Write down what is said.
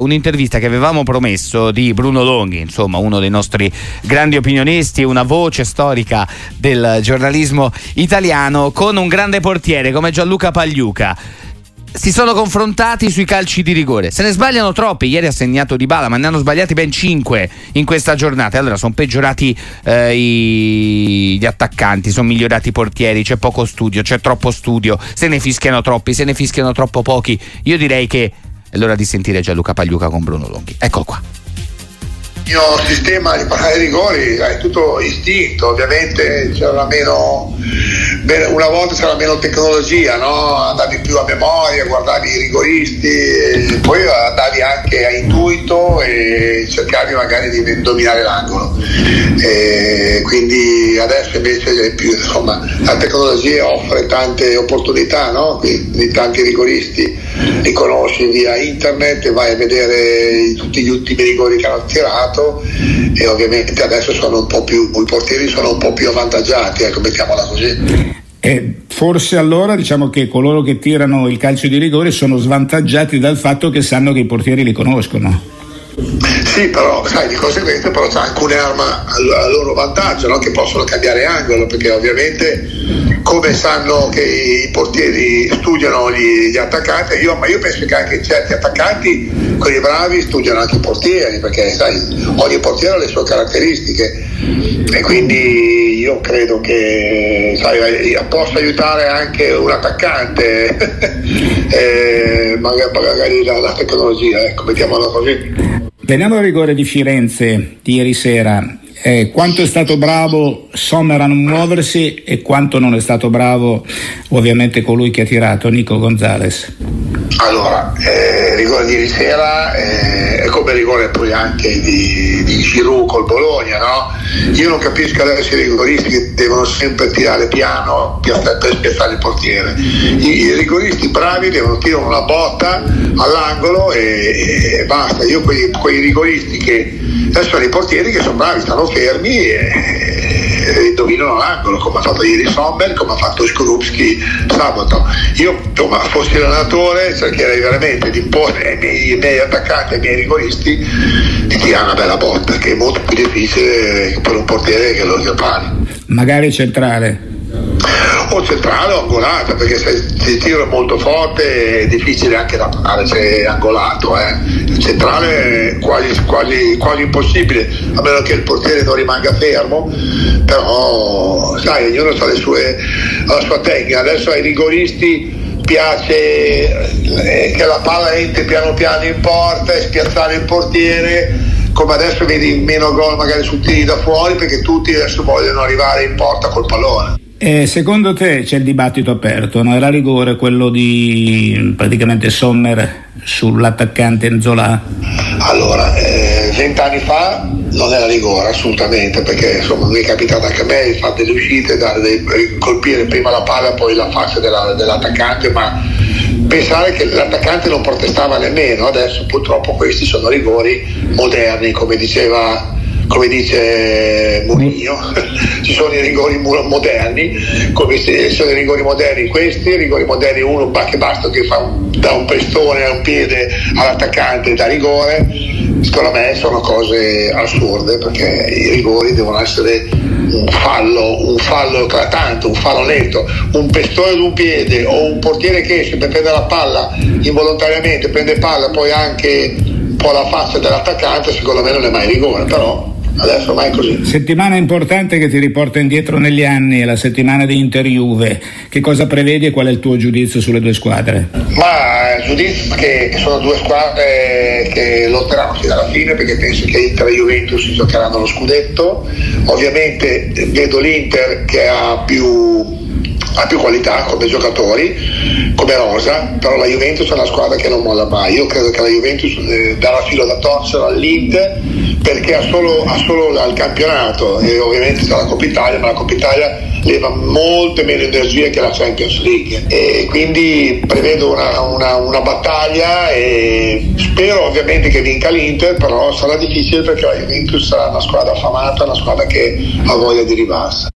Un'intervista che avevamo promesso di Bruno Longhi, insomma uno dei nostri grandi opinionisti, una voce storica del giornalismo italiano, con un grande portiere come Gianluca Pagliuca. Si sono confrontati sui calci di rigore. Se ne sbagliano troppi. Ieri ha segnato Di Bala, ma ne hanno sbagliati ben 5 in questa giornata. Allora sono peggiorati eh, i... gli attaccanti, sono migliorati i portieri. C'è poco studio, c'è troppo studio. Se ne fischiano troppi, se ne fischiano troppo pochi. Io direi che è l'ora di sentire Gianluca Pagliuca con Bruno Longhi. Eccolo qua. Il mio sistema di parlare rigori è tutto istinto, ovviamente c'era meno, una volta c'era meno tecnologia, no? andavi più a memoria, guardavi i rigoristi, poi andavi anche a intuito e cercavi magari di dominare l'angolo. E quindi adesso invece più, insomma, la tecnologia offre tante opportunità, no? quindi tanti rigoristi li conosci via internet vai a vedere tutti gli ultimi rigori che hanno tirato e ovviamente adesso sono un po' più, i portieri sono un po' più avvantaggiati, ecco, mettiamola così. E forse allora diciamo che coloro che tirano il calcio di rigore sono svantaggiati dal fatto che sanno che i portieri li conoscono. Sì, però sai, di conseguenza però c'è anche un'arma a loro vantaggio, no? che possono cambiare angolo, perché ovviamente come sanno che i portieri studiano gli, gli attaccanti, io, ma io penso che anche certi attaccanti, quelli bravi, studiano anche i portieri, perché sai, ogni portiere ha le sue caratteristiche e quindi io credo che sai, possa aiutare anche un attaccante, eh, magari, magari la, la tecnologia, ecco, mettiamola così. Veniamo al rigore di Firenze di ieri sera. Eh, quanto è stato bravo Sommer a non muoversi e quanto non è stato bravo ovviamente colui che ha tirato, Nico Gonzalez? Allora, eh, rigore di ieri sera eh, è come rigore poi anche di, di Giroud col Bologna, no? Io non capisco adesso i rigoristi che devono sempre tirare piano per spiazzare il portiere. I, I, rigoristi bravi devono tirare una botta all'angolo e, e basta. Io quei, quei rigoristi che adesso sono i portieri che sono bravi, stanno fermi e dominano l'angolo, come ha fatto ieri Sommer, come ha fatto Skorupski sabato. Io, insomma, fossi l'allenatore, cercherei veramente di imporre ai miei, ai miei attaccanti, ai miei rigoristi, di tirare una bella botta, che è molto più difficile per un portiere che lo pari. Magari centrale o centrale o angolata perché se il tiro è molto forte è difficile anche da fare se è angolato eh. centrale è quasi, quasi, quasi, impossibile a meno che il portiere non rimanga fermo però sai ognuno ha la sua tecnica adesso ai rigoristi piace eh, che la palla entri piano piano in porta e spiazzare il portiere come adesso vedi meno gol magari su tiri da fuori perché tutti adesso vogliono arrivare in porta col pallone e secondo te c'è il dibattito aperto, no? era rigore quello di praticamente Sommer sull'attaccante Enzola? Allora, eh, vent'anni fa non era rigore assolutamente perché insomma mi è capitato anche a me di fare delle uscite, dare dei, colpire prima la palla e poi la faccia della, dell'attaccante, ma pensare che l'attaccante non protestava nemmeno, adesso purtroppo questi sono rigori moderni come diceva come dice Mourinho, ci sono i rigori moderni, come se sono i rigori moderni questi, i rigori moderni uno che basta che fa un, dà un pestone a un piede all'attaccante da rigore, secondo me sono cose assurde perché i rigori devono essere un fallo, un fallo eclatante, un fallo lento, un pestone ad un piede o un portiere che esce per prendere la palla involontariamente, prende palla poi anche un po' la faccia dell'attaccante, secondo me non è mai rigore, però adesso è così. Settimana importante che ti riporta indietro negli anni, è la settimana di Inter-Juve. Che cosa prevedi e qual è il tuo giudizio sulle due squadre? Ma il giudizio è che, sono due squadre che lotteranno fino alla fine perché penso che Inter e Juventus giocheranno lo scudetto. Ovviamente vedo l'Inter che ha più ha più qualità come giocatori, come rosa, però la Juventus è una squadra che non molla mai. Io credo che la Juventus eh, darà filo da torcere all'Inter perché ha solo, ha solo al campionato e ovviamente sarà Coppa Italia, ma la Coppa Italia leva molte meno energie che la Champions League e quindi prevedo una, una, una battaglia e spero ovviamente che vinca l'Inter, però sarà difficile perché la Juventus sarà una squadra affamata, una squadra che ha voglia di rivalsa.